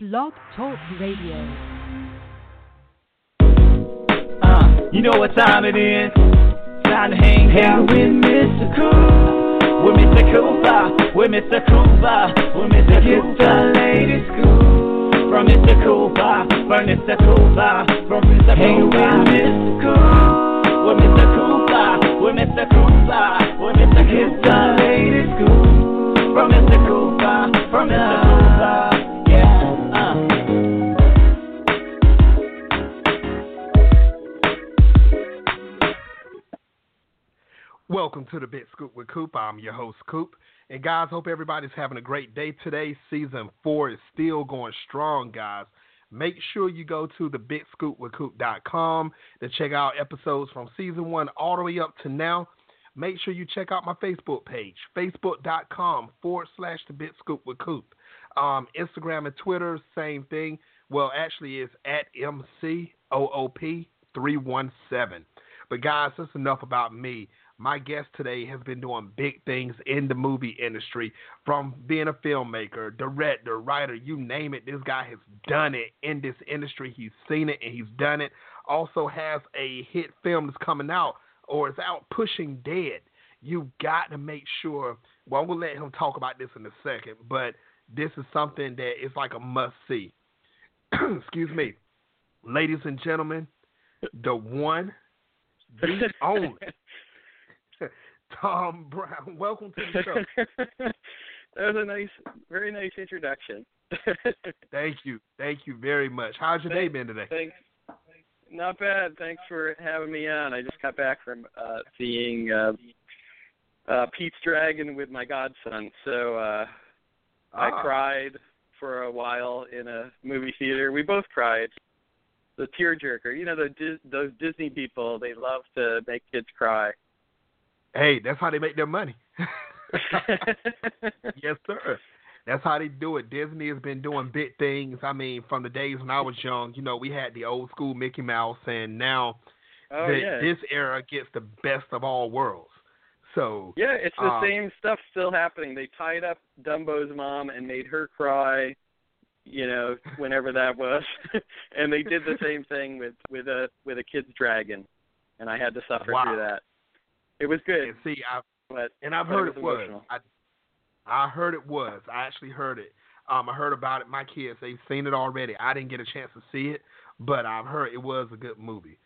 Blog Talk Radio. Uh, you know what time it is? Time to hang out with Mr. Cool. With Mr. Cooper, with Mr. Cooper, with Mr. Get the latest school. From Mr. Cooper, from Mr. Cooper, from Mr. Hang with Mr. Cool. With Mr. Cooper, with Mr. Cooper, with Mr. Get the latest school. From Mr. Cooper, from Mr. Cooper, Welcome to the Big Scoop with Coop. I'm your host, Coop. And guys, hope everybody's having a great day today. Season four is still going strong, guys. Make sure you go to the bigscoopwithcoop.com to check out episodes from season one all the way up to now. Make sure you check out my Facebook page, facebook.com forward slash the with Coop. Um, Instagram and Twitter, same thing. Well, actually, it's at MCOOP317. But guys, that's enough about me. My guest today has been doing big things in the movie industry, from being a filmmaker, director, writer, you name it. This guy has done it in this industry. He's seen it and he's done it. Also has a hit film that's coming out or is out pushing dead. You've got to make sure. Well, I'm gonna let him talk about this in a second, but this is something that is like a must see. Excuse me, ladies and gentlemen, the one, the only. Tom Brown, welcome to the show. that was a nice, very nice introduction. Thank you, thank you very much. How's your day been today? Thanks. Not bad. Thanks for having me on. I just got back from uh seeing uh, uh Pete's Dragon with my godson. So uh I Ah. cried for a while in a movie theater. We both cried. The tearjerker. You know the those Disney people, they love to make kids cry. Hey, that's how they make their money. yes, sir. That's how they do it. Disney has been doing big things. I mean, from the days when I was young, you know, we had the old school Mickey Mouse, and now oh the, yeah. this era gets the best of all worlds. So, Yeah, it's the Um, same stuff still happening. They tied up Dumbo's mom and made her cry, you know, whenever that was. and they did the same thing with with a with a kid's dragon. And I had to suffer Wow. through that. It was good, and see, I but and I've but heard it was emotional. I, I heard it was. I actually heard it. Um, I heard about it. My kids, they've seen it already. I didn't get a chance to see it, but I've heard it was a good movie.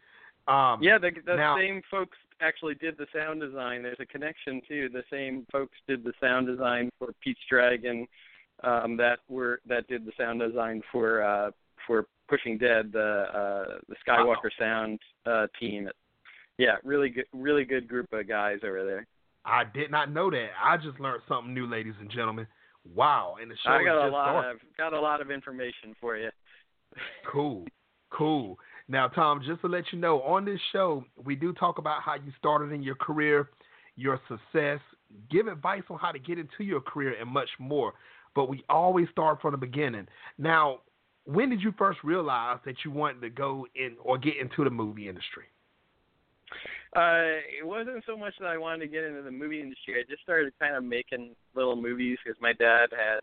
Um, yeah, the the now- same folks actually did the sound design. There's a connection too. The same folks did the sound design for Pete's Dragon, um, that were that did the sound design for uh, for Pushing Dead, the uh, the Skywalker sound uh, team. Yeah, really good, really good group of guys over there. I did not know that. I just learned something new, ladies and gentlemen. Wow, and the show I got a lot started. of got a lot of information for you. Cool, cool. Now, Tom, just to let you know, on this show, we do talk about how you started in your career, your success, give advice on how to get into your career, and much more. But we always start from the beginning. Now, when did you first realize that you wanted to go in or get into the movie industry? Uh, it wasn't so much that I wanted to get into the movie industry. I just started kind of making little movies because my dad had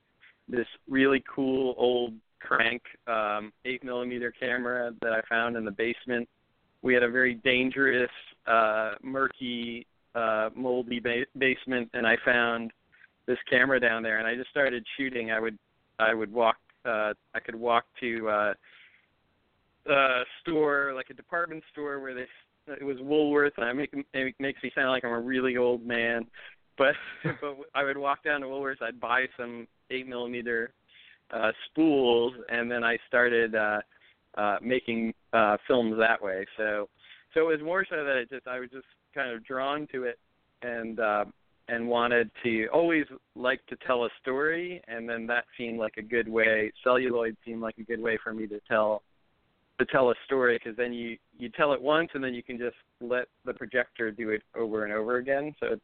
this really cool old crank um, eight millimeter camera that I found in the basement. We had a very dangerous, uh, murky, uh, moldy ba- basement, and I found this camera down there, and I just started shooting. I would, I would walk. Uh, I could walk to uh, a store, like a department store, where they it was Woolworth, and I make it makes me sound like I'm a really old man. But but I would walk down to Woolworth, I'd buy some eight millimeter uh, spools, and then I started uh, uh, making uh, films that way. So so it was more so that it just I was just kind of drawn to it, and uh, and wanted to always like to tell a story, and then that seemed like a good way. Celluloid seemed like a good way for me to tell to tell a story because then you you tell it once and then you can just let the projector do it over and over again. So it,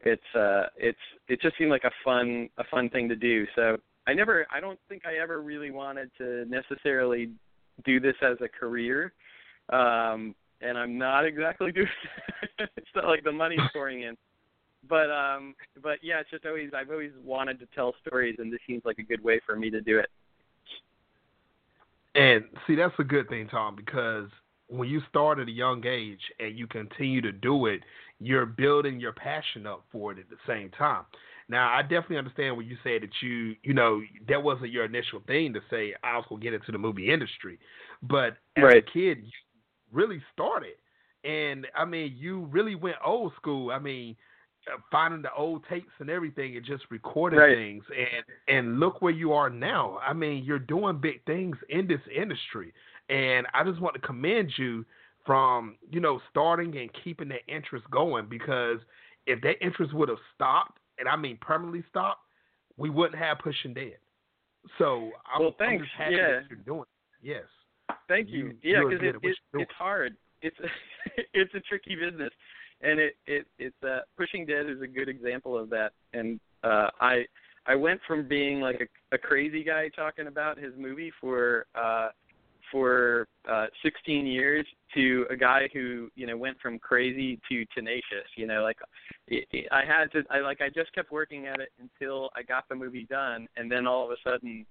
it's uh it's it just seemed like a fun a fun thing to do. So i never i don't think i ever really wanted to necessarily do this as a career um and i'm not exactly doing it's not like the money's pouring in. But um but yeah it's just always i've always wanted to tell stories and this seems like a good way for me to do it And see, that's a good thing, Tom, because when you start at a young age and you continue to do it, you're building your passion up for it at the same time. Now, I definitely understand when you say that you, you know, that wasn't your initial thing to say I was gonna get into the movie industry, but as Right. a kid, you really started, and I mean, you really went old school. I mean, Uh, finding the old tapes and everything, and just recording Right. things, and and look where you are now. I mean, you're doing big things in this industry, and I just want to commend you from you know starting and keeping that interest going because if that interest would have stopped, and I mean permanently stopped, we wouldn't have pushing dead. So I'm, Well, I'm thanks. just happy Yeah. that you're doing. It. Yes. Thank You- you. yeah, because it, it, it's hard. It's a, it's a tricky business, and it it it's uh, pushing dead is a good example of that. And uh, I I went from being like a, a crazy guy talking about his movie for uh, for uh, 16 years to a guy who you know went from crazy to tenacious. You know, like it, it, I had to I like I just kept working at it until I got the movie done, and then all of a sudden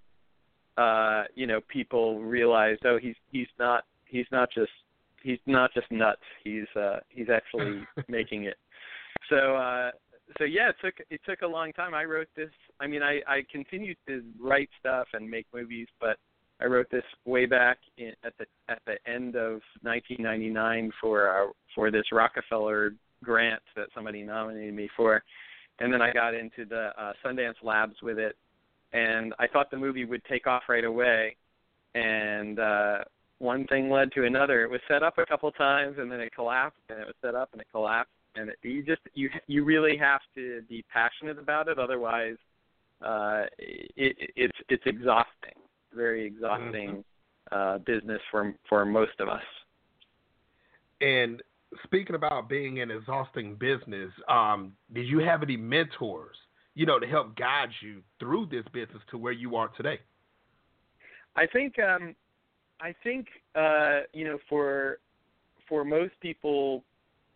uh, you know, people realized, oh, he's he's not he's not just he's not just nuts. He's uh, he's actually making it. So uh, so yeah, it took it took a long time. I wrote this. I mean, I I continued to write stuff and make movies, but I wrote this way back in, at the at the end of 1999 for our, for this Rockefeller grant that somebody nominated me for, and then I got into the uh, Sundance Labs with it and I thought the movie would take off right away. And uh, one thing led to another. It was set up a couple times, and then it collapsed, and it was set up, and it collapsed. And it, you just you you really have to be passionate about it, otherwise, uh, it, it's it's exhausting, very exhausting uh, business for for most of us. And speaking about being an exhausting business, um, did you have any mentors, you know, to help guide you through this business to where you are today? I think um I think uh you know for for most people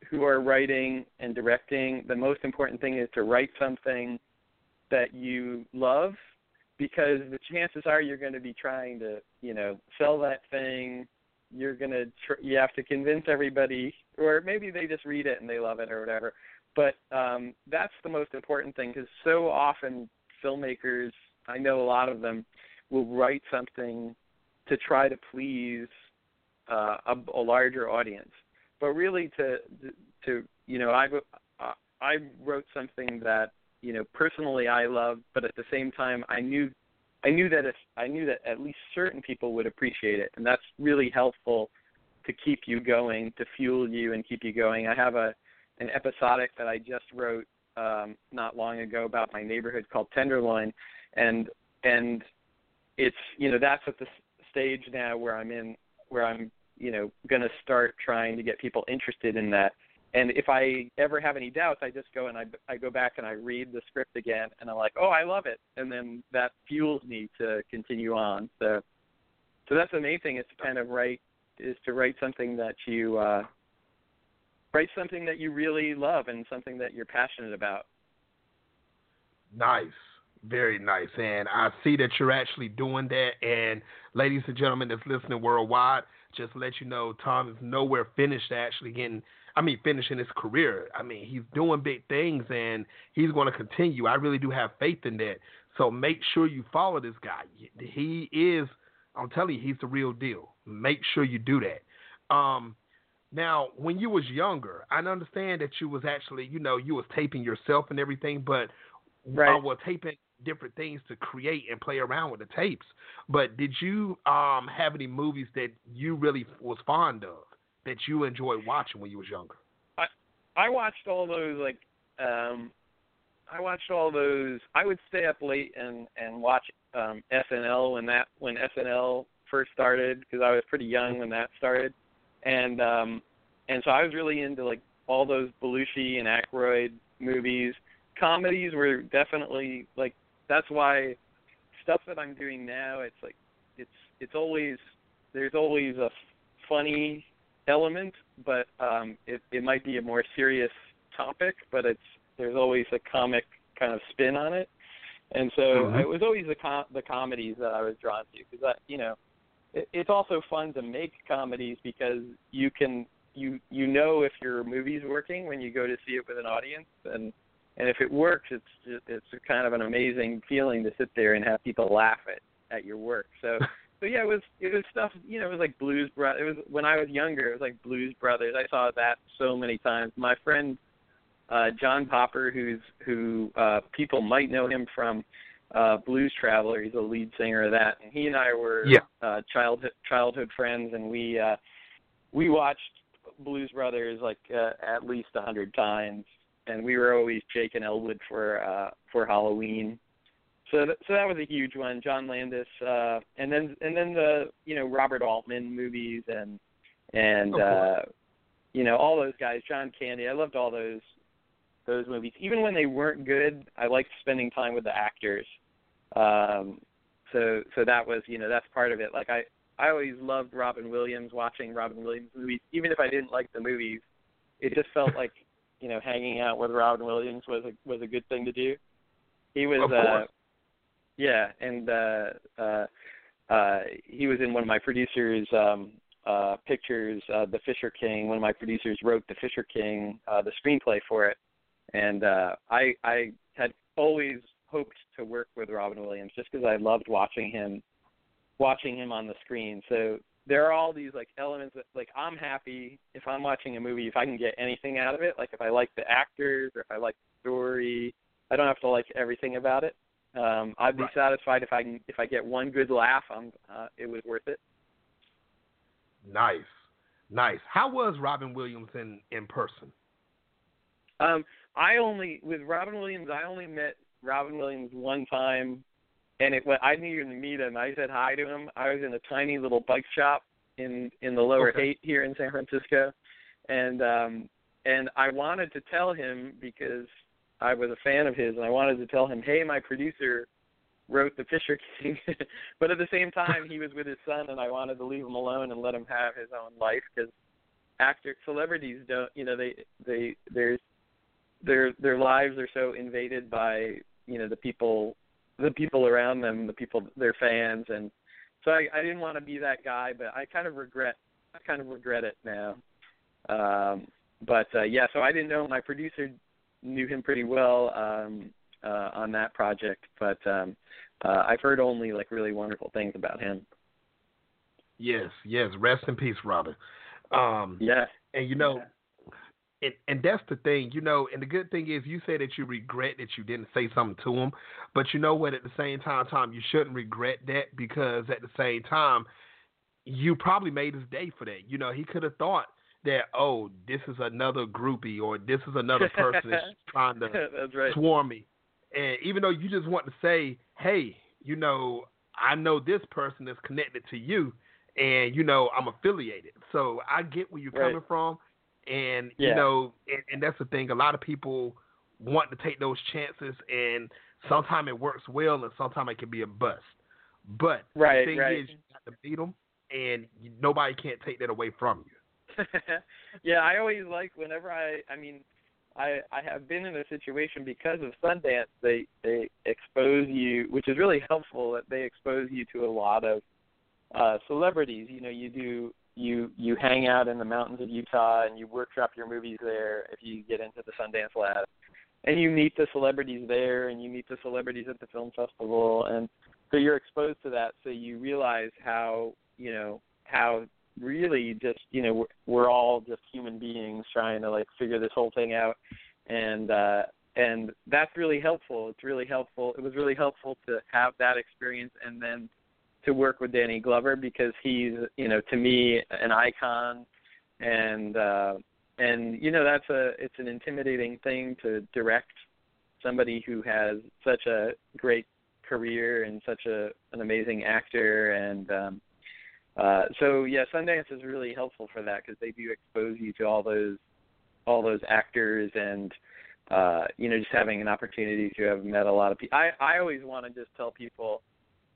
who are writing and directing, the most important thing is to write something that you love because the chances are you're going to be trying to, you know, sell that thing. You're going to tr- you have to convince everybody or maybe they just read it and they love it or whatever. But um that's the most important thing cuz so often filmmakers, I know a lot of them will write something to try to please uh, a, a larger audience. But really, to to you know, I I wrote something that you know personally I loved, but at the same time I knew I knew that if I knew that at least certain people would appreciate it, and that's really helpful to keep you going, to fuel you and keep you going. I have a an episodic that I just wrote um, not long ago about my neighborhood called Tenderloin, and and it's you know that's at the stage now where I'm in where I'm you know going to start trying to get people interested in that. And if I ever have any doubts, I just go and I I go back and I read the script again, and I'm like, oh, I love it, and then that fuels me to continue on. So so that's the main thing is to kind of write is to write something that you uh, write something that you really love and something that you're passionate about. Nice. Very nice. And I see that you're actually doing that. And ladies and gentlemen that's listening worldwide, just to let you know, Tom is nowhere finished actually getting I mean, finishing his career. I mean, he's doing big things and he's going to continue. I really do have faith in that. So make sure you follow this guy. He is, I'm telling you, he's the real deal. Make sure you do that. Um, now, when you was younger, I understand that you was actually, you know, you was taping yourself and everything, but Right. uh, well, taping different things to create and play around with the tapes. But did you um have any movies that you really was fond of that you enjoyed watching when you was younger? I I watched all those like um I watched all those I would stay up late and and watch um SNL when that when SNL first started because I was pretty young when that started and um and so I was really into like all those Belushi and Aykroyd movies comedies were definitely like that's why stuff that I'm doing now it's like it's it's always there's always a f- funny element, but um, it it might be a more serious topic, but it's there's always a comic kind of spin on it, and so Mhm. it was always the com- the comedies that I was drawn to because I you know it, it's also fun to make comedies because you can you you know if your movie's working when you go to see it with an audience and and if it works it's just, it's a kind of an amazing feeling to sit there and have people laugh at at your work. So so yeah it was it was stuff you know it was like blues bro it was when i was younger it was like blues brothers. I saw that so many times. My friend uh john popper who's who uh people might know him from uh blues traveler he's the lead singer of that. And he and i were Yeah. uh childhood childhood friends and we uh we watched Blues Brothers like uh, at least a hundred times, and we were always Jake and Elwood for uh, for Halloween. So th- so that was a huge one. John Landis, uh, and then and then the you know Robert Altman movies and and uh, you know all those guys. John Candy, I loved all those those movies. Even when they weren't good, I liked spending time with the actors. Um, so so that was you know that's part of it. Like I I always loved Robin Williams, watching Robin Williams movies, even if I didn't like the movies. It just felt like, you know, hanging out with Robin Williams was a was a good thing to do. He was uh yeah, and uh uh uh he was in one of my producers um uh pictures, uh The Fisher King. One of my producers wrote The Fisher King, uh the screenplay for it. And uh I I had always hoped to work with Robin Williams just because I loved watching him watching him on the screen. So there are all these like elements that like I'm happy if I'm watching a movie if I can get anything out of it. Like if I like the actors or if I like the story, I don't have to like everything about it. Um, I'd be Right. satisfied if I can if I get one good laugh. I'm uh, it was worth it. Nice, nice. How was Robin Williams in in person? Um, I only with Robin Williams. I only met Robin Williams one time, and it. wa- I didn't even meet him. I said hi to him. I was in a tiny little bike shop in in the lower Okay. eight here in San Francisco, and um, and I wanted to tell him because I was a fan of his, and I wanted to tell him, hey, my producer wrote The Fisher King, but at the same time he was with his son, and I wanted to leave him alone and let him have his own life because actor celebrities don't you know they they there's their their lives are so invaded by you know the people the people around them the people their fans and so I, I didn't want to be that guy but I kind of regret I kind of regret it now um but uh yeah so I didn't know my producer knew him pretty well um uh on that project but um uh I've heard only like really wonderful things about him Yes, yes. Rest in peace, Robin. Um, yeah and you know, and and that's the thing, you know. And the good thing is, you say that you regret that you didn't say something to him, but you know what? At the same time, time you shouldn't regret that because at the same time, you probably made his day for that. You know, he could have thought that, oh, this is another groupie or this is another person that's trying to that's right swarm me. And even though you just want to say, hey, you know, I know this person is connected to you, and you know I'm affiliated, so I get where you're Right. coming from, and Yeah. you know, and, and that's the thing. A lot of people want to take those chances, and sometimes it works well, and sometimes it can be a bust. But Right, the thing right. is, you got to beat them, and you, nobody can't take that away from you. yeah, I always like whenever I I mean I I have been in a situation because of Sundance they they expose you which is really helpful that they expose you to a lot of uh celebrities. You know, you do you you hang out in the mountains of Utah and you workshop your movies there if you get into the Sundance lab. And you meet the celebrities there and you meet the celebrities at the film festival. And so you're exposed to that. So you realize how, you know, how really just you know we're, we're all just human beings trying to like figure this whole thing out. And uh and that's really helpful. It's really helpful. It was really helpful to have that experience and then to work with Danny Glover because he's you know to me an icon and uh and you know that's a it's an intimidating thing to direct somebody who has such a great career and such a an amazing actor and um uh, so yeah, Sundance is really helpful for that because they do expose you to all those all those actors and uh, you know just having an opportunity to have met a lot of people. I I always want to just tell people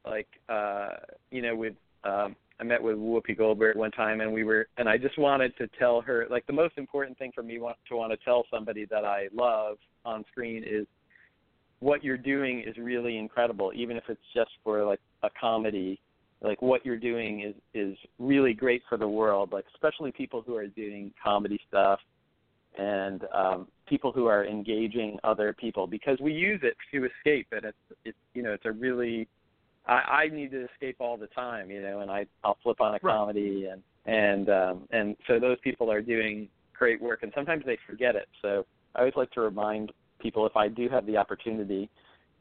like uh, you know with um, I met with Whoopi Goldberg one time and we were and I just wanted to tell her like the most important thing for me want, to want to tell somebody that I love on screen is what you're doing is really incredible even if it's just for like a comedy. Like what you're doing is is really great for the world like especially people who are doing comedy stuff and um people who are engaging other people because we use it to escape and it's it's you know it's a really I, I need to escape all the time, you know, and I I'll flip on a Right. comedy and and um and so those people are doing great work and sometimes they forget it. So I always like to remind people if I do have the opportunity,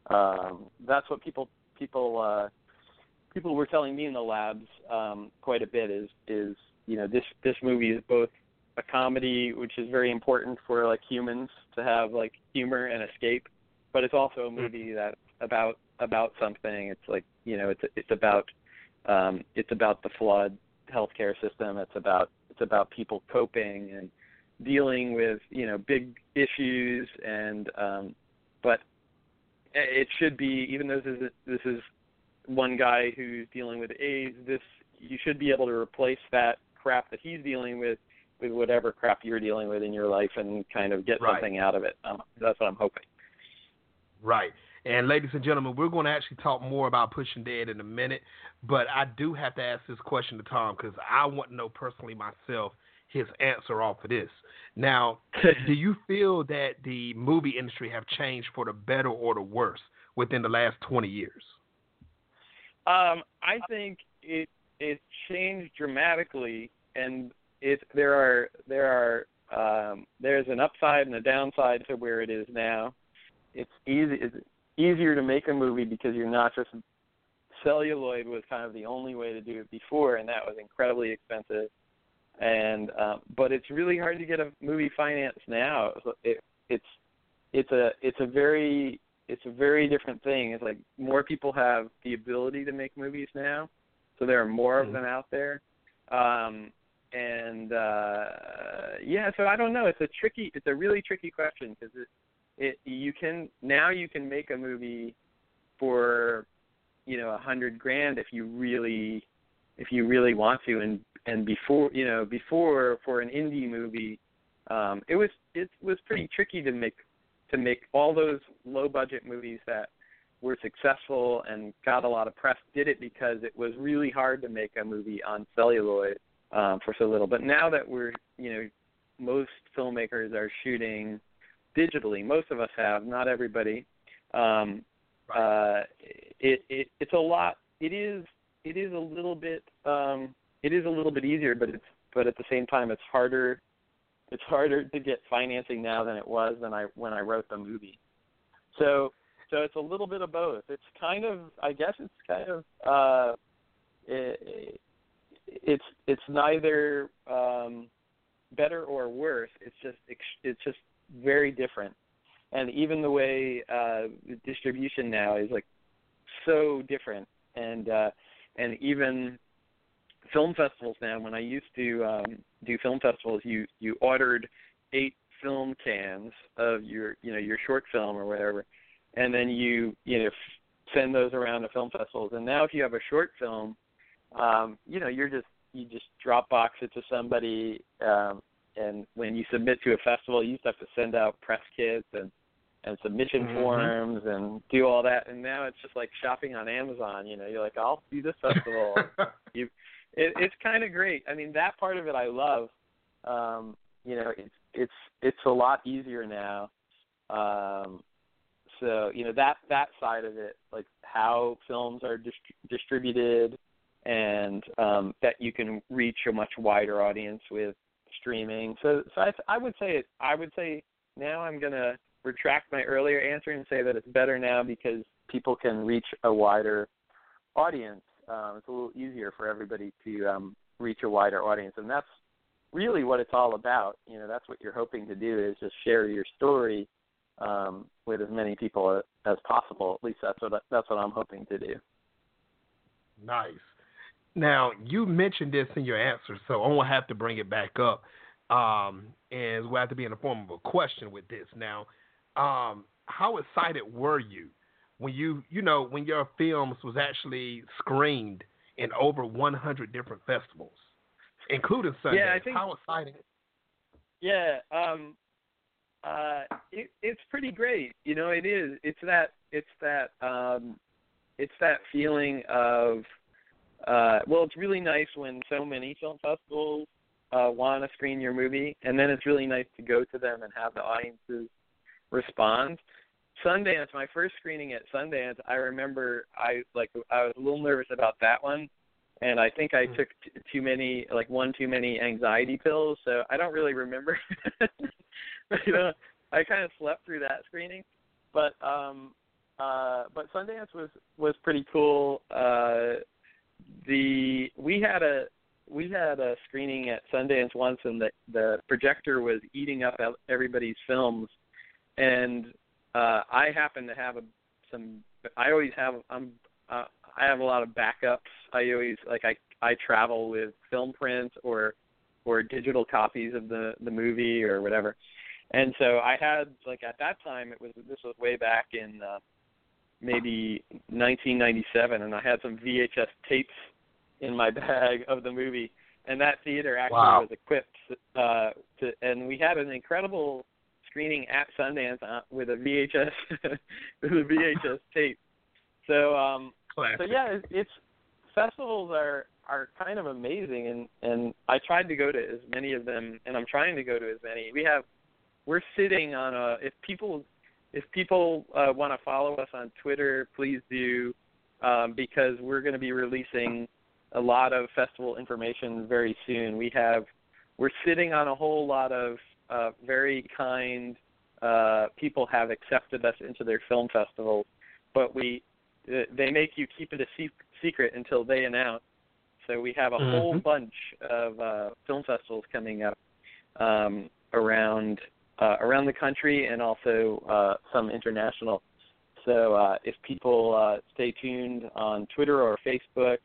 um that's what people people uh people were telling me in the labs um quite a bit is is you know this this movie is both a comedy which is very important for like humans to have like humor and escape but it's also a movie that's about about something it's like you know it's it's about um it's about the flawed healthcare system it's about it's about people coping and dealing with you know big issues and um but it should be even though this is this is one guy who's dealing with AIDS this you should be able to replace that crap that he's dealing with with whatever crap you're dealing with in your life and kind of get Right. something out of it um, that's what I'm hoping Right. And ladies and gentlemen, we're going to actually talk more about pushing dead in a minute, but I do have to ask this question to Tom because I want to know personally myself his answer off of this. Now, do you feel that the movie industry have changed for the better or the worse within the last 20 years? Um, I think it it changed dramatically, and it there are there are um, there's an upside and a downside to where it is now. It's easy it's easier to make a movie because you're not just celluloid was kind of the only way to do it before, and that was incredibly expensive. And um, but it's really hard to get a movie financed now. So It, it's it's a it's a very it's a very different thing. It's like more people have the ability to make movies now, so there are more of Mhm. them out there. Um, and uh, yeah, so I don't know. It's a tricky. It's a really tricky question because it you can now you can make a movie for you know a hundred grand if you really if you really want to. And and before you know before for an indie movie um it was it was pretty tricky to make to make all those low budget movies that were successful and got a lot of press did it because it was really hard to make a movie on celluloid um for so little. But now that we're you know most filmmakers are shooting digitally most of us have not everybody um uh it it it's a lot it is it is a little bit um it is a little bit easier but it's but at the same time it's harder it's harder to get financing now than it was when I when I wrote the movie. So so it's a little bit of both. It's kind of I guess it's kind of uh it, it's it's neither um better or worse. It's just it's just very different. And even the way uh distribution now is like so different. And uh and even film festivals now when I used to um do film festivals you you ordered eight film cans of your you know your short film or whatever. And then you you know send those around to film festivals. And now if you have a short film um you know you're just you just drop box it to somebody um and when you submit to a festival you used to have to send out press kits and and submission Mhm. forms and do all that and now it's just like shopping on Amazon you know you're like I'll do this festival it, it's kind of great. I mean, that part of it I love. Um, you know, it's it's it's a lot easier now. Um, so you know that that side of it, like how films are dist- distributed, and um, that you can reach a much wider audience with streaming. So so I I would say it. I would say now I'm gonna retract my earlier answer and say that it's better now because people can reach a wider audience. Um, it's a little easier for everybody to um, reach a wider audience, and that's really what it's all about. You know, that's what you're hoping to do is just share your story um, with as many people as possible. At least that's what that's what I'm hoping to do. Nice. Now you mentioned this in your answer, so I'm gonna have to bring it back up, um, and we'll have to be in the form of a question with this. Now, um, how excited were you when you, you know, when your films was actually screened in over 100 different festivals, including Sundance? Yeah, I think- how exciting! Yeah, um, uh, it, it's pretty great. You know, it is. It's that. It's that. Um, it's that feeling of uh, well, it's really nice when so many film festivals uh, want to screen your movie, and then it's really nice to go to them and have the audiences respond. Sundance, my first screening at Sundance, I remember I like I was a little nervous about that one, and I think I Mm. took t- too many like one too many anxiety pills, so I don't really remember. you know, I kind of slept through that screening, but um, uh, but Sundance was was pretty cool. Uh, the we had a we had a screening at Sundance once, and the the projector was eating up ev- everybody's films, and uh, I happen to have a some. I always have I'm uh, I have a lot of backups. I always like I I travel with film prints or or digital copies of the the movie or whatever. And so I had like at that time it was this was way back in uh, maybe 1997, and I had some VHS tapes in my bag of the movie. And that theater actually Wow. was equipped uh, to, and we had an incredible screening at Sundance uh, with a VHS with a VHS tape. So um, Classic. so yeah, it's, it's festivals are are kind of amazing, and and I tried to go to as many of them, and I'm trying to go to as many. We have we're sitting on a if people if people uh, want to follow us on Twitter, please do, um, because we're going to be releasing a lot of festival information very soon. We have we're sitting on a whole lot of uh, very kind uh, people have accepted us into their film festivals, but we they make you keep it a se- secret until they announce. So we have a whole Mhm. bunch of uh, film festivals coming up um, around uh, around the country and also uh, some international. So uh, if people uh, stay tuned on Twitter or Facebook,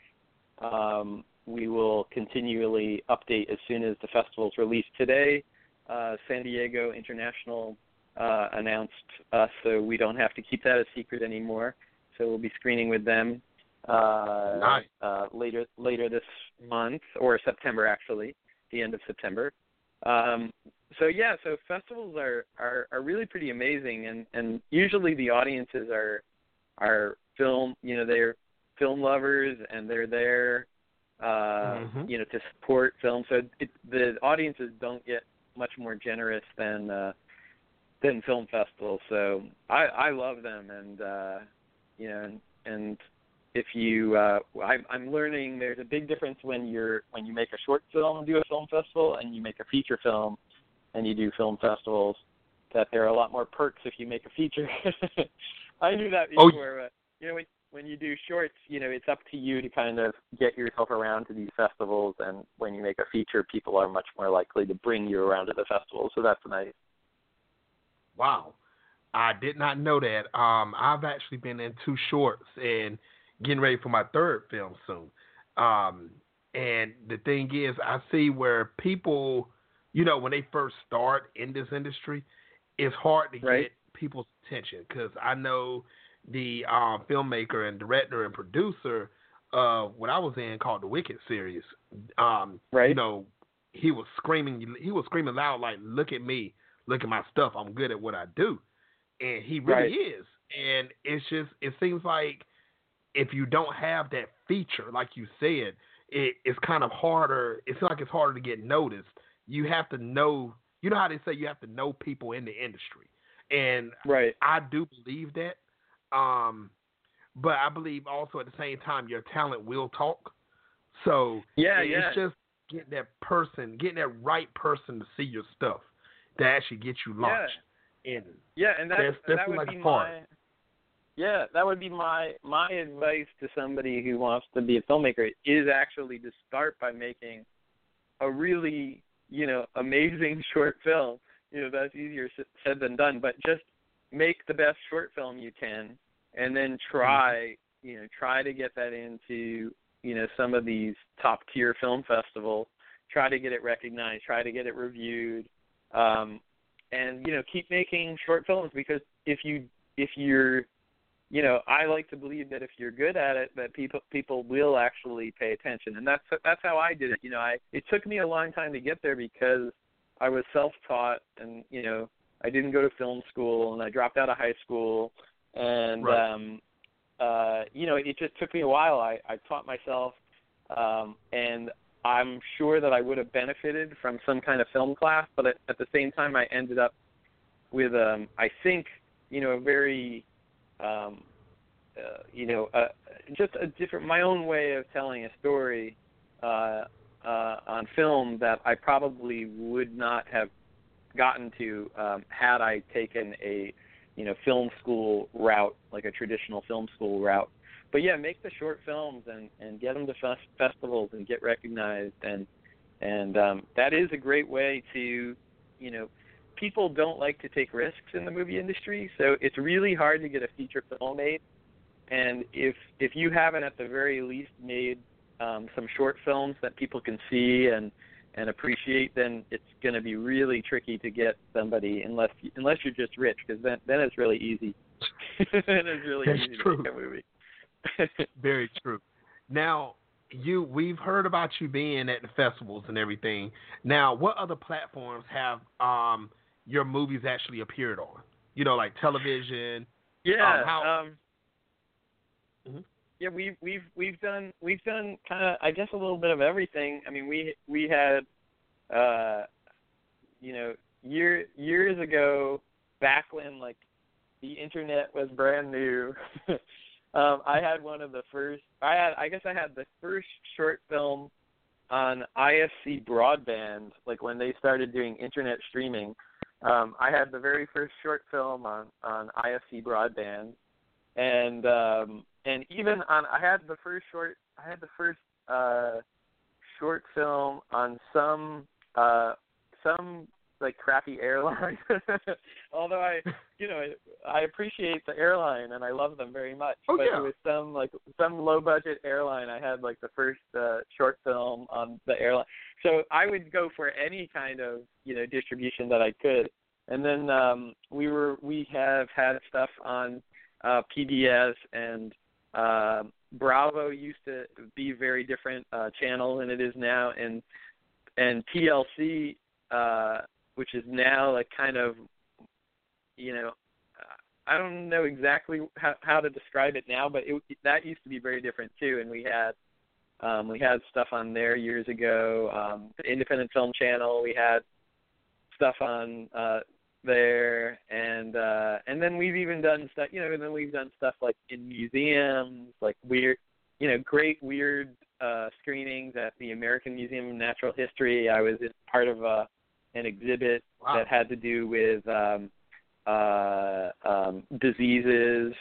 um, we will continually update as soon as the festival is released Today, uh, San Diego International uh, announced us, so we don't have to keep that a secret anymore. So we'll be screening with them uh, Nice. uh, later later this month or September, actually, the end of September. Um, so yeah, so festivals are, are are really pretty amazing, and and usually the audiences are are film, you know, they're film lovers, and they're there, uh, Mhm. you know, to support film. So it, the audiences don't get much more generous than uh, than film festivals. So I I love them, and uh, you know, and, and if you uh I I'm learning there's a big difference when you're when you make a short film and do a film festival and you make a feature film and you do film festivals that there are a lot more perks if you make a feature. I knew that Oh, before but you know when when you do shorts, you know, it's up to you to kind of get yourself around to these festivals and when you make a feature people are much more likely to bring you around to the festival. So that's nice. Wow. I did not know that. Um, I've actually been in two shorts and getting ready for my third film soon. Um, and the thing is, I see where people, you know, when they first start in this industry, it's hard to Right. get people's attention because I know the um, filmmaker and director and producer of what I was in called the Wicked series. Um, Right. You know, he was screaming. He was screaming loud, like, "Look at me! Look at my stuff! I'm good at what I do." And he really Right. is. And it's just, it seems like if you don't have that feature, like you said, it, it's kind of harder. It's like it's harder to get noticed. You have to know. You know how they say you have to know people in the industry, and Right. I do believe that. Um, but I believe also at the same time your talent will talk. So Yeah, it- yeah. it's just getting that person, getting that right person to see your stuff that actually get you launched. And Yeah, and that That's- that that would like be it's hard. my yeah, that would be my my advice to somebody who wants to be a filmmaker is actually to start by making a really you know amazing short film. You know that's easier said than done, but just make the best short film you can, and then try you know try to get that into you know some of these top tier film festivals. Try to get it recognized. Try to get it reviewed. Um, and you know keep making short films because if you if you're you know I like to believe that if you're good at it that people people will actually pay attention. And that's that's how I did it. You know I it took me a long time to get there because I was self-taught and you know I didn't go to film school and I dropped out of high school. And Right. um uh you know it just took me a while. I I taught myself um, and I'm sure that I would have benefited from some kind of film class, but at, at the same time, I ended up with, um, I think, you know, a very, um, uh, you know, uh, just a different, my own way of telling a story uh, uh, on film that I probably would not have gotten to um, had I taken a, you know, film school route, like a traditional film school route. But yeah, make the short films and and get them to fest- festivals and get recognized. And and um, that is a great way to, you know, people don't like to take risks in the movie industry, so it's really hard to get a feature film made. And if if you haven't at the very least made um, some short films that people can see and and appreciate, then it's going to be really tricky to get somebody unless unless you're just rich, because then then it's really easy. then it's really That's easy true. to make a movie. Very true. Now, you we've heard about you being at the festivals and everything. Now, what other platforms have um your movies actually appeared on? You know, like television. Yeah. Um, how- um, Mhm. Yeah, we've we've we've done we've done kind of I guess a little bit of everything. I mean, we we had, uh, you know, year years ago, back when like the internet was brand new. um, I had one of the first. I had I guess I had the first short film on IFC broadband, like when they started doing internet streaming. Um, I had the very first short film on on IFC broadband, and um, and even on I had the first short I had the first uh, short film on some uh, some like crappy airline. Although I you know I appreciate the airline and I love them very much, Oh, but yeah. it was some like some low budget airline. I had like the first uh, short film on the airline, so I would go for any kind of you know distribution that I could. And then um, we were we have had stuff on uh, PBS and uh, Bravo used to be a very different uh, channel than it is now, and and TLC, uh, which is now like kind of, you know, I don't know exactly how, how to describe it now, but it, that used to be very different too. And we had um, we had stuff on there years ago. Um, the Independent Film Channel, we had stuff on uh, there, and uh, and then we've even done stuff. You know, and then we've done stuff like in museums, like weird, you know, great weird uh, screenings at the American Museum of Natural History. I was part of a an exhibit Wow. that had to do with um, uh, um, diseases.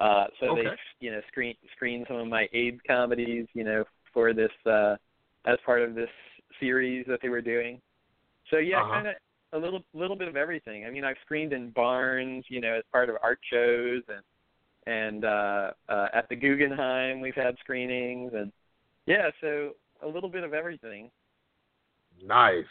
Uh, so Okay. they, you know, screen screen some of my AIDS comedies, you know, for this uh, as part of this series that they were doing. So yeah, Uh-huh. kind of a little little bit of everything. I mean, I've screened in barns, you know, as part of art shows, and and uh, uh, at the Guggenheim we've had screenings, and yeah, so a little bit of everything. Nice.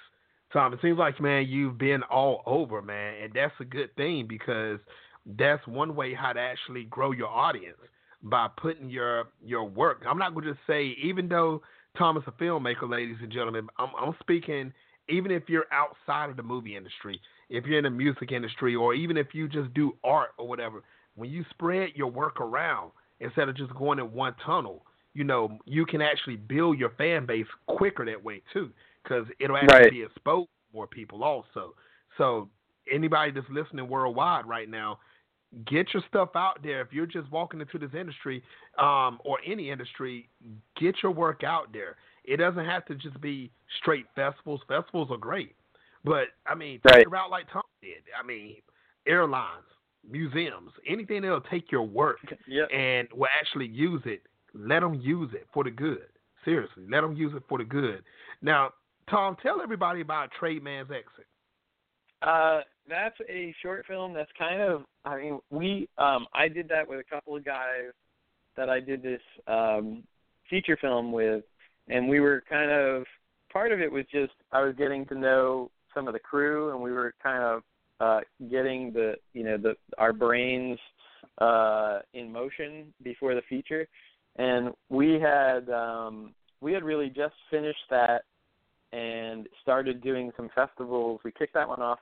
Tom, it seems like man, you've been all over, man, and that's a good thing because that's one way how to actually grow your audience by putting your your work. I'm not going to just say, even though Tom is a filmmaker, ladies and gentlemen, I'm, I'm speaking. Even if you're outside of the movie industry, if you're in the music industry, or even if you just do art or whatever, when you spread your work around instead of just going in one tunnel, you know, you can actually build your fan base quicker that way too, because it'll actually Right. be exposed to more people also. So anybody that's listening worldwide right now, get your stuff out there. If you're just walking into this industry, um, or any industry, get your work out there. It doesn't have to just be straight festivals. Festivals are great, but I mean, take Right. the route like Tom did. I mean, airlines, museums, anything that'll take your work Yep. and will actually use it, let them use it for the good. Seriously, let them use it for the good. Now, Tom, tell everybody about Tradesman's Exit. Uh, that's a short film that's kind of I mean, we um I did that with a couple of guys that I did this um feature film with and we were kind of part of it was just I was getting to know some of the crew and we were kind of uh getting the you know the our brains uh in motion before the feature and we had um we had really just finished that and started doing some festivals. We kicked that one off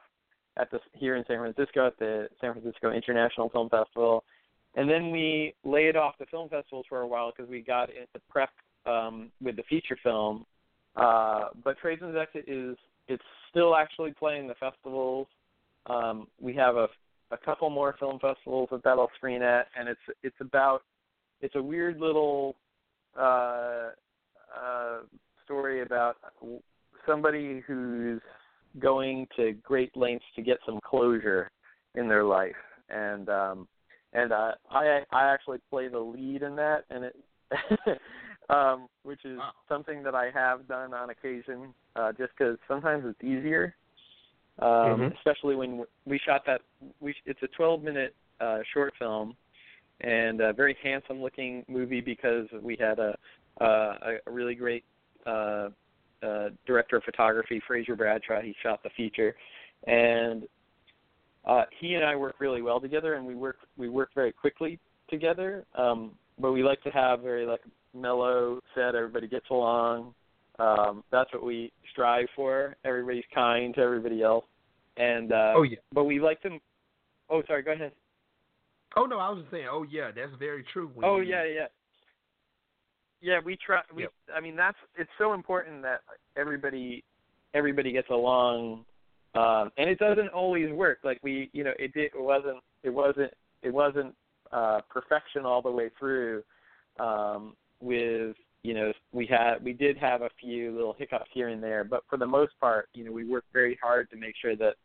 at the here in San Francisco at the San Francisco International Film Festival, and then we laid off the film festivals for a while because we got into prep um, with the feature film. Uh, but Tradesman's Exit is it's still actually playing the festivals. Um, we have a a couple more film festivals that that'll screen at, and it's it's about it's a weird little uh, uh, story about somebody who's going to great lengths to get some closure in their life, and um, and uh, I I actually play the lead in that, and it um, which is Wow. something that I have done on occasion, uh, just because sometimes it's easier, um, Mhm. especially when we shot that. We it's a 12 minute uh, short film, and a very handsome looking movie because we had a uh, a really great uh, uh, director of photography, Frazer Bradshaw. He shot the feature, and uh, he and I work really well together, and we work we work very quickly together. Um, but we like to have very like mellow set. Everybody gets along. Um, that's what we strive for. Everybody's kind to everybody else, and uh, Oh yeah. but we like to. Oh, sorry. Go ahead. Oh no, I was just saying. Oh yeah, that's very true. When Oh you- yeah, yeah. Yeah, we try. We, Yep. I mean, that's it's so important that everybody, everybody gets along, um, and it doesn't always work. Like we, you know, it did. It wasn't. It wasn't. It wasn't uh, perfection all the way through. Um, with you know, we had we did have a few little hiccups here and there, but for the most part, you know, we worked very hard to make sure that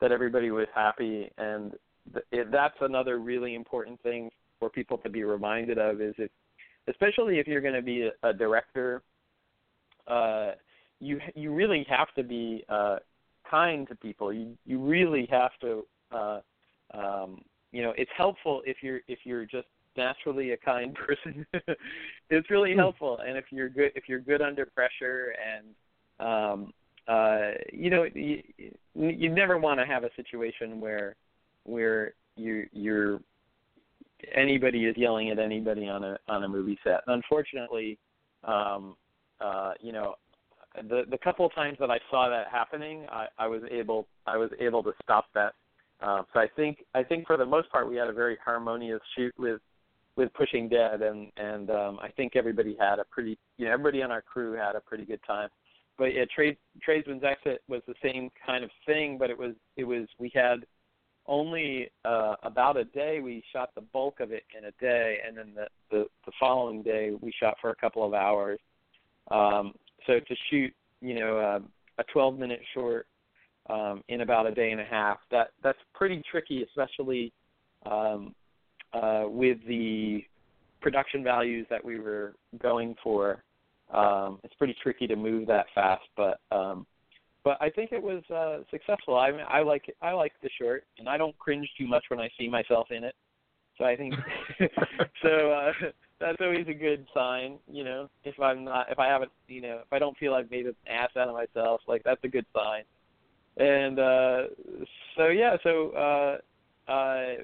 that everybody was happy, and th- it, that's another really important thing for people to be reminded of is if especially if you're going to be a, a director uh you you really have to be uh kind to people. You you really have to uh um you know it's helpful if you're if you're just naturally a kind person. It's really Hmm. helpful. And if you're good if you're good under pressure and um uh you know you you never want to have a situation where where you you're anybody is yelling at anybody on a on a movie set. Unfortunately, um, uh, you know, the the couple of times that I saw that happening, I, I was able I was able to stop that. Um, so I think I think for the most part we had a very harmonious shoot with with Pushing Dead, and and um, I think everybody had a pretty you know everybody on our crew had a pretty good time. But yeah, Trade Tradesman's Exit was the same kind of thing, but it was it was we had only uh, about a day. We shot the bulk of it in a day, and then the, the the following day we shot for a couple of hours. Um, so to shoot, you know, uh, a 12 minute short um, in about a day and a half, that that's pretty tricky, especially um, uh, with the production values that we were going for. Um, it's pretty tricky to move that fast, but um, but I think it was uh, successful. I mean, I like it, I like the short, and I don't cringe too much when I see myself in it. So I think so. Uh, that's always a good sign, you know. If I'm not, if I haven't, you know, if I don't feel I've made an ass out of myself, like that's a good sign. And uh, so yeah, so uh, uh,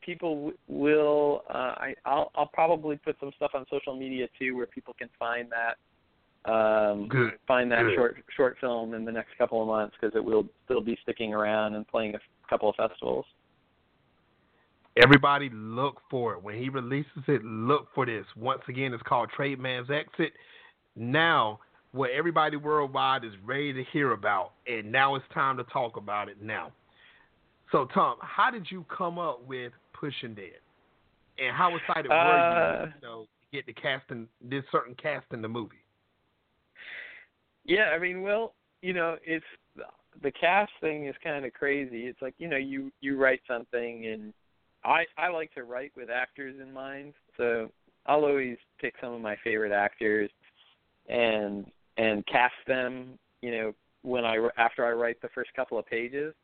people w- will. Uh, I, I'll, I'll probably put some stuff on social media too, where people can find that um, Good. find that Good. short short film in the next couple of months because it will still be sticking around and playing a f- couple of festivals. Everybody look for it. When he releases it, look for this. Once again, it's called Tradesman's Exit. Now, what everybody worldwide is ready to hear about, and now it's time to talk about it now. So, Tom, how did you come up with Pushing Dead? And how excited were Uh, you, you know, to get the casting, this certain cast in the movie? Yeah, I mean, well, you know, it's the cast thing is kind of crazy. It's like you know, you you write something, and I I like to write with actors in mind, so I'll always pick some of my favorite actors and and cast them. You know, when I after I write the first couple of pages,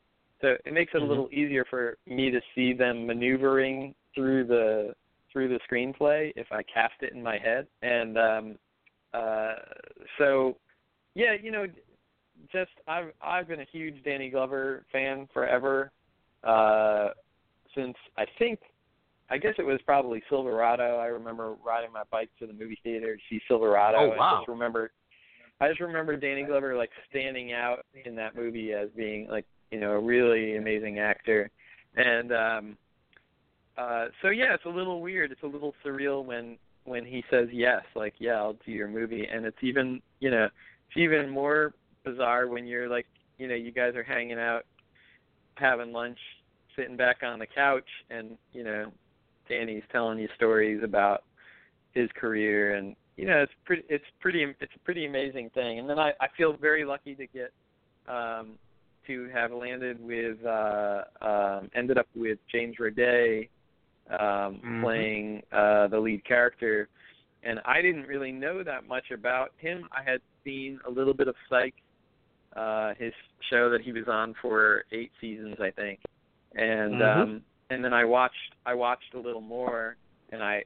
so it makes it Mhm. a little easier for me to see them maneuvering through the through the screenplay if I cast it in my head, and um, uh, so yeah, you know, just I've I've been a huge Danny Glover fan forever. Uh since I think I guess it was probably Silverado. I remember riding my bike to the movie theater to see Silverado. Oh, wow! I just remember I just remember Danny Glover like standing out in that movie as being like, you know, a really amazing actor. And um uh so yeah, it's a little weird. It's a little surreal when when he says yes, like yeah, I'll do your movie, and it's even you know it's even more bizarre when you're like you know you guys are hanging out, having lunch, sitting back on the couch, and you know Danny's telling you stories about his career, and you know it's pretty it's pretty it's a pretty amazing thing. And then I I feel very lucky to get um to have landed with uh um ended up with James Roday um Mhm. playing uh the lead character and I didn't really know that much about him. I had seen a little bit of Psych, uh his show that he was on for 8 seasons I think. And Mhm. um and then I watched I watched a little more and I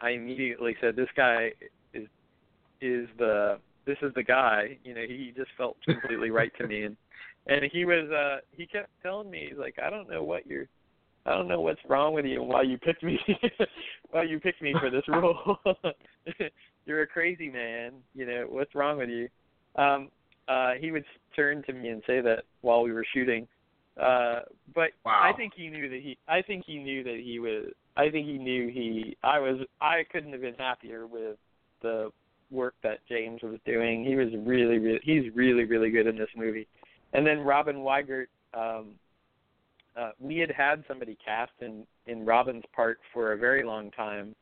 I immediately said this guy is is the this is the guy. You know, he just felt completely right to me, and and he was uh he kept telling me he's like I don't know what you're I don't know what's wrong with you and why you picked me why you picked me for this role. you're a crazy man. You know what's wrong with you? Um, uh, he would turn to me and say that while we were shooting. Uh, but Wow. I think he knew that he. I think he knew that he was. I think he knew he. I was. I couldn't have been happier with the work that James was doing. He was really, really. He's really, really good in this movie. And then Robin Weigert. Um, uh, we had had somebody cast in in Robin's part for a very long time,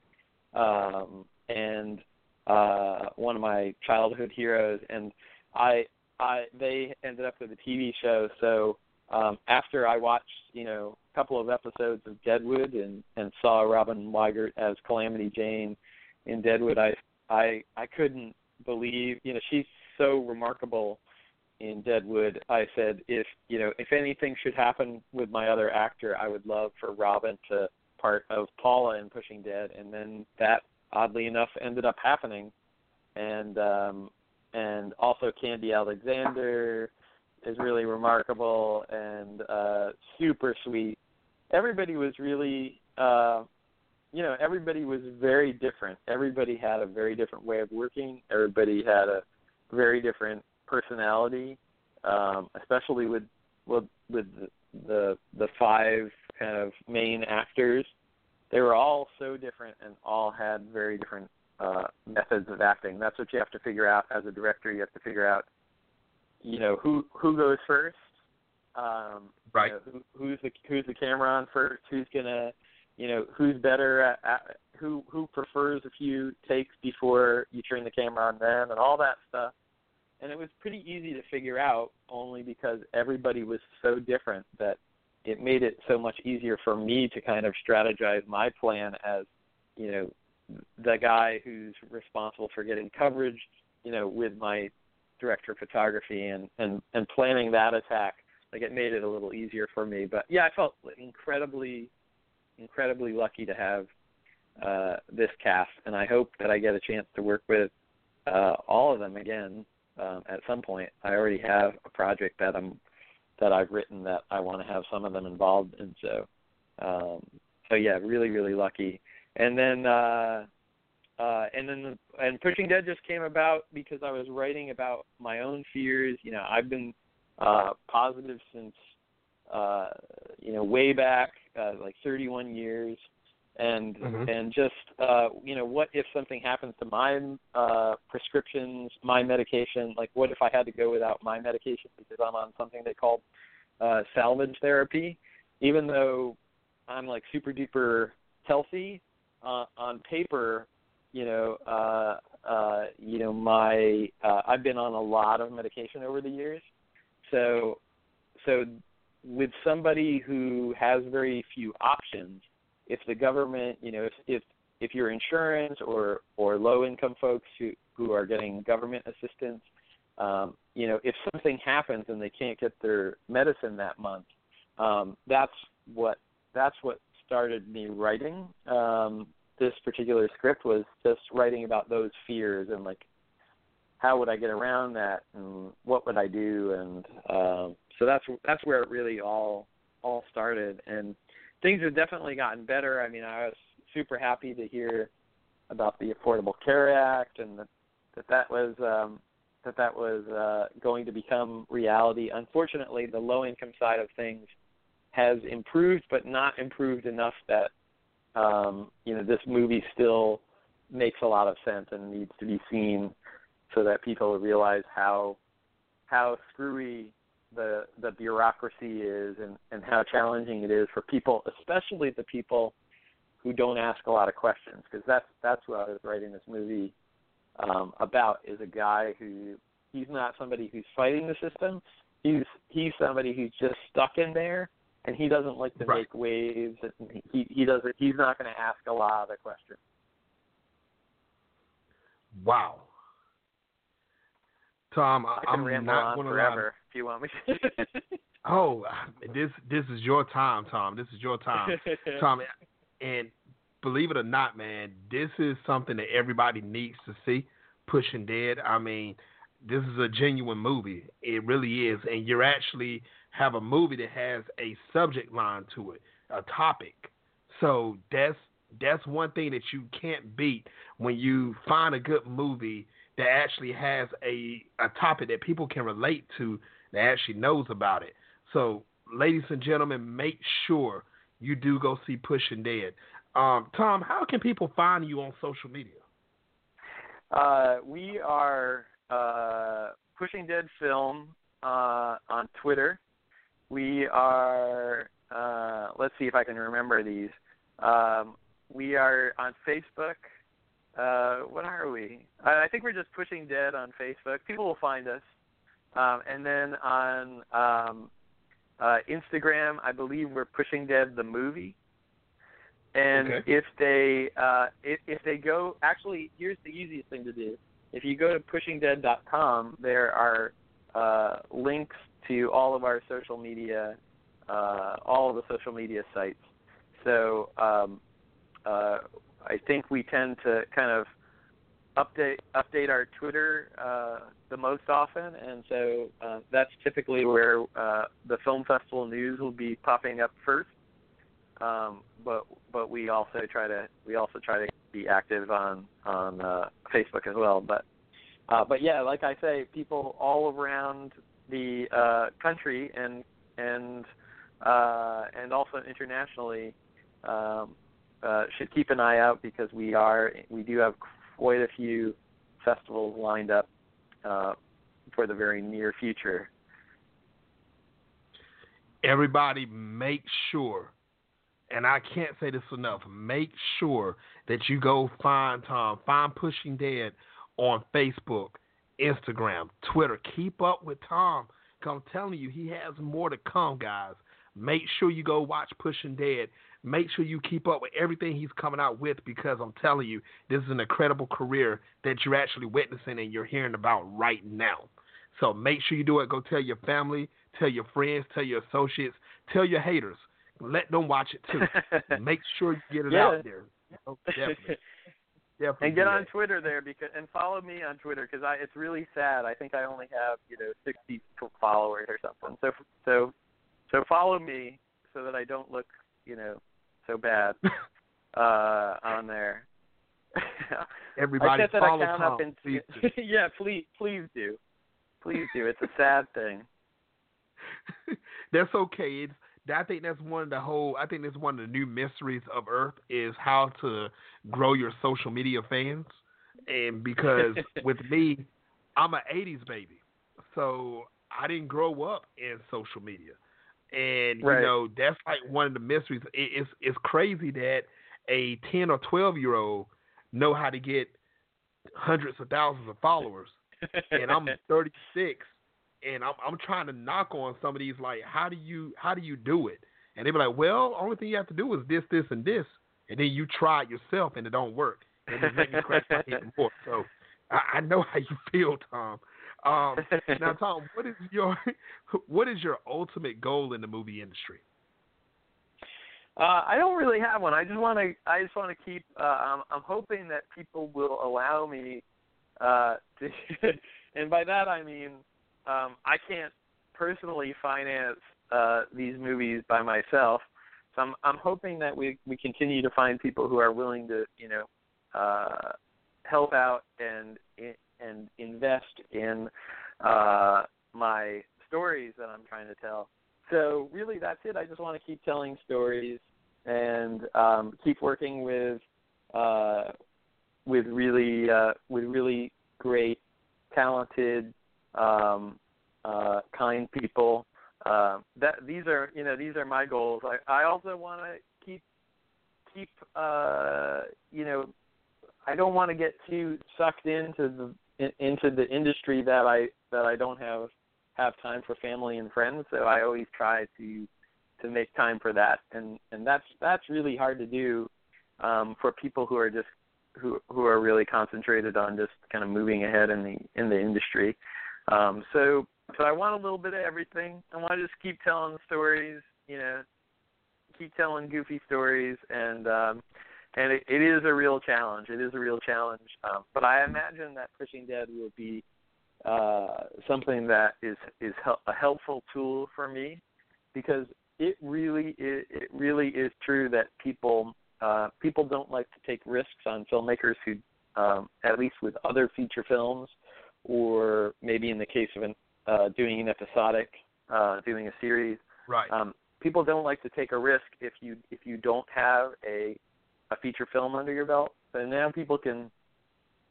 um, and uh, one of my childhood heroes. And I, I, they ended up with a TV show. So um, after I watched, you know, a couple of episodes of Deadwood and and saw Robin Weigert as Calamity Jane in Deadwood, I I I couldn't believe, you know, she's so remarkable in Deadwood. I said if you know if anything should happen with my other actor, I would love for Robin to part of Paula in Pushing Dead, and then that oddly enough ended up happening, and um, and also Khandi Alexander is really remarkable and uh, super sweet. Everybody was really, uh, you know, everybody was very different. Everybody had a very different way of working. Everybody had a very different personality, um, especially with with with the, the five kind of main actors. They were all so different and all had very different uh, methods of acting. That's what you have to figure out as a director. You have to figure out, you know, who who goes first. Um, Right. You know, who, who's the who's the camera on first? Who's gonna, you know, who's better at, at who who prefers a few takes before you turn the camera on them and all that stuff. And it was pretty easy to figure out only because everybody was so different that it made it so much easier for me to kind of strategize my plan as, you know, the guy who's responsible for getting coverage, you know, with my director of photography and and and planning that attack. Like it made it a little easier for me. But yeah, I felt incredibly incredibly lucky to have uh this cast and I hope that I get a chance to work with uh all of them again um at some point. I already have a project that I'm that I've written that I want to have some of them involved in so um so yeah, really really lucky. And then uh uh and then the, and Pushing Dead just came about because I was writing about my own fears. You know, I've been uh positive since uh you know way back uh like 31 years and Mhm. and just uh you know what if something happens to my uh prescriptions my medication? Like what if i had to go without my medication because i'm on something they call uh salvage therapy? Even though i'm like super duper healthy uh on paper you know uh uh you know my uh i've been on a lot of medication over the years. So so with somebody who has very few options if the government, you know, if if if your insurance or or low income folks who who are getting government assistance, um, you know, if something happens and they can't get their medicine that month, um, that's what that's what started me writing um, this particular script was just writing about those fears and like how would I get around that and what would I do? And um, so that's that's where it really all all started. And things have definitely gotten better. I mean, I was super happy to hear about the Affordable Care Act and that that, that was um, that that was uh, going to become reality. Unfortunately, the low income side of things has improved, but not improved enough that um, you know this movie still makes a lot of sense and needs to be seen so that people realize how how screwy the the bureaucracy is and and how challenging it is for people, especially the people who don't ask a lot of questions because that's that's what I was writing this movie um, about is a guy who he's not somebody who's fighting the system. He's he's somebody who's just stuck in there and he doesn't like to Right. make waves and he he doesn't he's not going to ask a lot of the questions. Wow. Tom, I, I'm not on going to forever if you want me to. Oh, this this is your time, Tom. This is your time, Tom. And believe it or not, man, this is something that everybody needs to see. Pushing Dead. I mean, this is a genuine movie. It really is, and you actually have a movie that has a subject line to it, a topic. So that's that's one thing that you can't beat when you find a good movie that actually has a a topic that people can relate to that actually knows about it. So, ladies and gentlemen, make sure you do go see Pushing Dead. Um, Tom, how can people find you on social media? Uh, we are uh, Pushing Dead Film uh, on Twitter. We are, uh, let's see if I can remember these. Um, we are on Facebook. Uh, what are we? I, I think we're just Pushing Dead on Facebook. People will find us. Um, and then on um, uh, Instagram, I believe we're Pushing Dead the movie. And Okay. if they uh, if, if they go, actually, here's the easiest thing to do. If you go to pushingdead.com, there are uh, links to all of our social media, uh, all of the social media sites. So um, uh, I think we tend to kind of update update our Twitter uh, the most often, and so uh, that's typically where uh, the film festival news will be popping up first. Um, but but we also try to we also try to be active on on uh, Facebook as well. But uh, but yeah, like I say, people all around the uh, country and and and also internationally um, should keep an eye out because we are we do have quite a few festivals lined up uh, for the very near future. Everybody, make sure, and I can't say this enough, make sure that you go find Tom, find Pushing Dead on Facebook, Instagram, Twitter. Keep up with Tom. I'm telling you, he has more to come, guys. Make sure you go watch Pushing Dead. Make sure you keep up with everything he's coming out with because I'm telling you, this is an incredible career that you're actually witnessing and you're hearing about right now. So make sure you do it. Go tell your family, tell your friends, tell your associates, tell your haters. Let them watch it too. make sure you get it Yeah. out there. Oh, definitely, definitely. and get on. Twitter there because and follow me on Twitter because I it's really sad. I think I only have you know sixty followers or something. So so so follow me so that I don't look you know so bad uh on there. Everybody I set that follow account Tom. up in please yeah please please do please do. It's a sad thing. that's okay. It's I think that's one of the whole. I think that's one of the new mysteries of Earth is how to grow your social media fans. And because with me, I'm an '80s baby, so I didn't grow up in social media, and Right. you know that's like one of the mysteries. It, it's it's crazy that a 10 or 12 year old know how to get hundreds of thousands of followers and I'm 36, and I'm I'm trying to knock on some of these like, how do you how do you do it? And they be like, well, only thing you have to do is this, this, and this, and then you try it yourself and it don't work, and it make me scratch my head more. So I, I know how you feel, Tom. Um, now, Tom, what is your what is your ultimate goal in the movie industry? Uh, I don't really have one. I just want to. I just want to keep. Uh, I'm, I'm hoping that people will allow me uh, to, and by that I mean um, I can't personally finance uh, these movies by myself. So I'm, I'm hoping that we we continue to find people who are willing to, you know, uh, help out and and invest in uh, my stories that I'm trying to tell. So really, that's it. I just want to keep telling stories and um, keep working with uh, with really uh, with really great, talented, um, uh, kind people. Uh, that these are you know these are my goals. I I also want to keep keep uh, you know I don't want to get too sucked into the in, into the industry that I that I don't have have time for family and friends. So I always try to to make time for that, and and that's that's really hard to do um, for people who are just who who are really concentrated on just kind of moving ahead in the in the industry. Um, so so I want a little bit of everything. I want to just keep telling stories, you know, keep telling goofy stories, and um, and it, it is a real challenge. It is a real challenge. Um, but I imagine that Pushing Dead will be uh, something that is is hel- a helpful tool for me because it really is, it really is true that people uh, people don't like to take risks on filmmakers who um, at least with other feature films or maybe in the case of an, uh, doing an episodic uh, doing a series Right. um, people don't like to take a risk if you if you don't have a a feature film under your belt. But now people can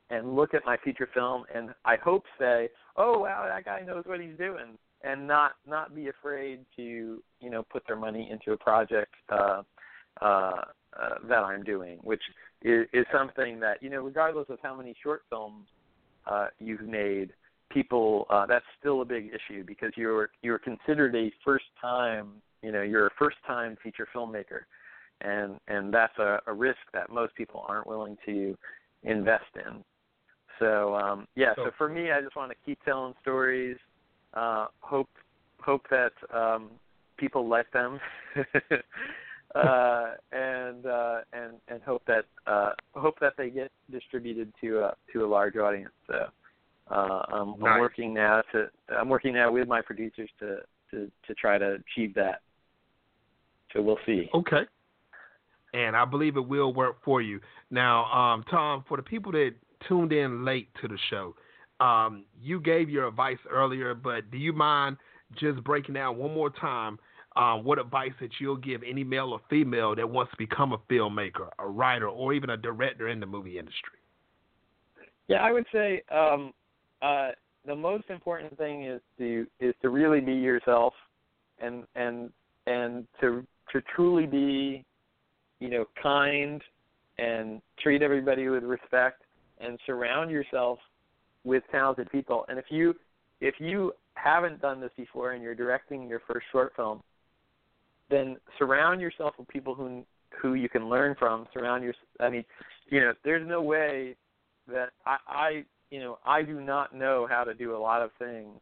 and look at my feature film and I hope say, oh wow, that guy knows what he's doing, and not not be afraid to you know put their money into a project uh, uh, uh, that I'm doing, which is, is something that you know regardless of how many short films uh, you've made, people uh, that's still a big issue because you're you're considered a first time you know you're a first time feature filmmaker and and that's a, a risk that most people aren't willing to invest in so um yeah so, So- for me i just want to keep telling stories uh hope hope that um people like them uh and uh and and hope that uh hope that they get distributed to a to a large audience so uh i'm, Nice. I'm working now to i'm working now with my producers to to to try to achieve that so we'll see Okay. And I believe it will work for you. Now, um, Tom, for the people that tuned in late to the show, um, you gave your advice earlier, but do you mind just breaking down one more time um, what advice that you'll give any male or female that wants to become a filmmaker, a writer, or even a director in the movie industry? Yeah, I would say um, uh, the most important thing is to is to really be yourself, and and and to to truly be, you know, kind and treat everybody with respect, and surround yourself with talented people. And if you if you haven't done this before and you're directing your first short film, then surround yourself with people who who you can learn from. Surround your I mean, you know, there's no way that I, I you know I do not know how to do a lot of things,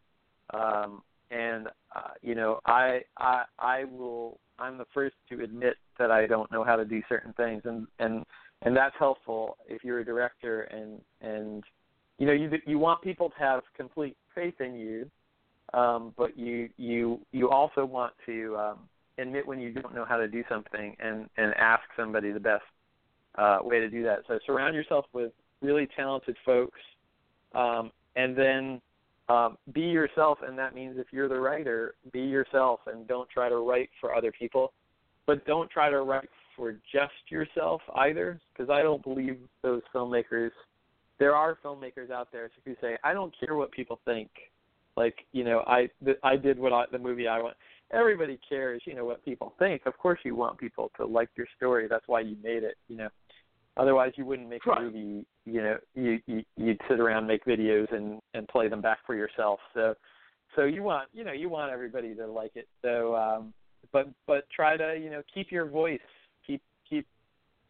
um, and uh, you know I I I will I'm the first to admit that I don't know how to do certain things, and and and that's helpful if you're a director and and you know you you want people to have complete faith in you, um, but you you you also want to um, admit when you don't know how to do something and and ask somebody the best uh, way to do that. So surround yourself with really talented folks, um, and then um, be yourself. And that means if you're the writer, be yourself and don't try to write for other people, but don't try to write for just yourself either, because I don't believe those filmmakers. There are filmmakers out there who say, "I don't care what people think." Like you know, I th- I did what I, the movie I want. Everybody cares, you know, what people think. Of course, you want people to like your story. That's why you made it, you know. Otherwise, you wouldn't make Right. a movie. You know, you, you you'd sit around make videos and and play them back for yourself. So, so you want you know you want everybody to like it. So, um, but but try to you know keep your voice. Keep keep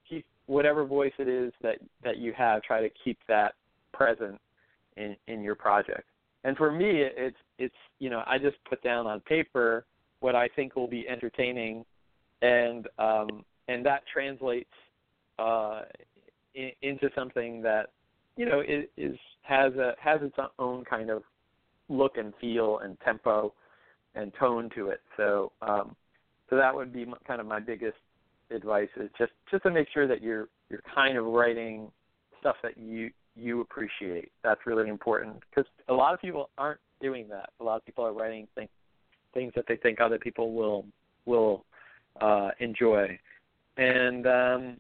keep whatever voice it is that that you have. Try to keep that present in in your project. And for me, it's it's you know I just put down on paper what I think will be entertaining, and um, and that translates uh, in, into something that you know is, is has a has its own kind of look and feel and tempo and tone to it. So um, so that would be kind of my biggest advice is just just to make sure that you're you're kind of writing stuff that you you appreciate. That's really important because a lot of people aren't doing that. A lot of people are writing things things that they think other people will will uh, enjoy, and um,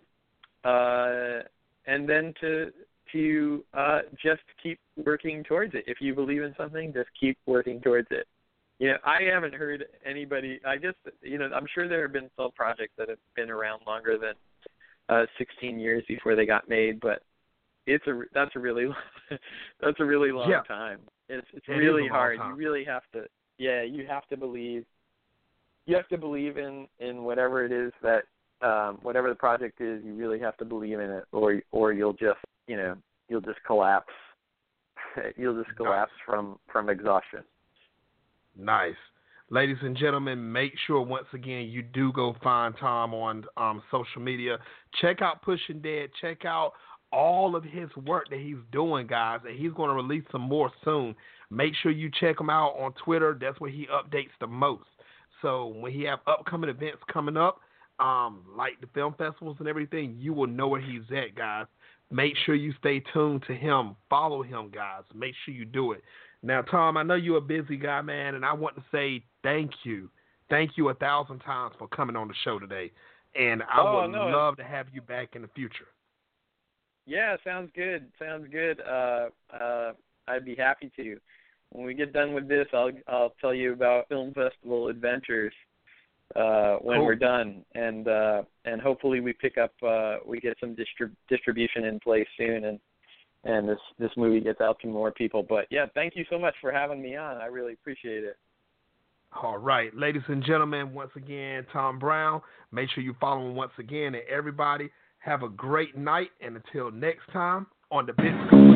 uh, and then to to uh, just keep working towards it. If you believe in something, just keep working towards it. You know, I haven't heard anybody. I guess you know, I'm sure there have been some projects that have been around longer than uh, 16 years before they got made, but it's a that's a really that's a really long yeah. time. It's it's it really hard. Time. You really have to yeah, you have to believe you have to believe in in whatever it is that um whatever the project is, you really have to believe in it or or you'll just, you know, you'll just collapse. you'll just collapse nice. from from exhaustion. Nice. Ladies and gentlemen, make sure once again you do go find Tom on um, social media. Check out Pushing Dead. Check out all of his work that he's doing, guys, and he's going to release some more soon. Make sure you check him out on Twitter. That's where he updates the most. So when he have upcoming events coming up, um, like the film festivals and everything, you will know where he's at, guys. Make sure you stay tuned to him. Follow him, guys. Make sure you do it. Now, Tom, I know you're a busy guy, man, and I want to say thank you. Thank you a thousand times for coming on the show today. And I oh, would no. love to have you back in the future. Yeah, sounds good. Sounds good. Uh, uh, I'd be happy to. When we get done with this, I'll I'll tell you about film festival adventures uh, when cool. we're done, and uh, and hopefully we pick up uh, we get some distrib- distribution in place soon, and and this this movie gets out to more people. But yeah, thank you so much for having me on. I really appreciate it. All right, ladies and gentlemen, once again, Tom Brown. Make sure you follow him once again, and everybody have a great night. And until next time, on the School.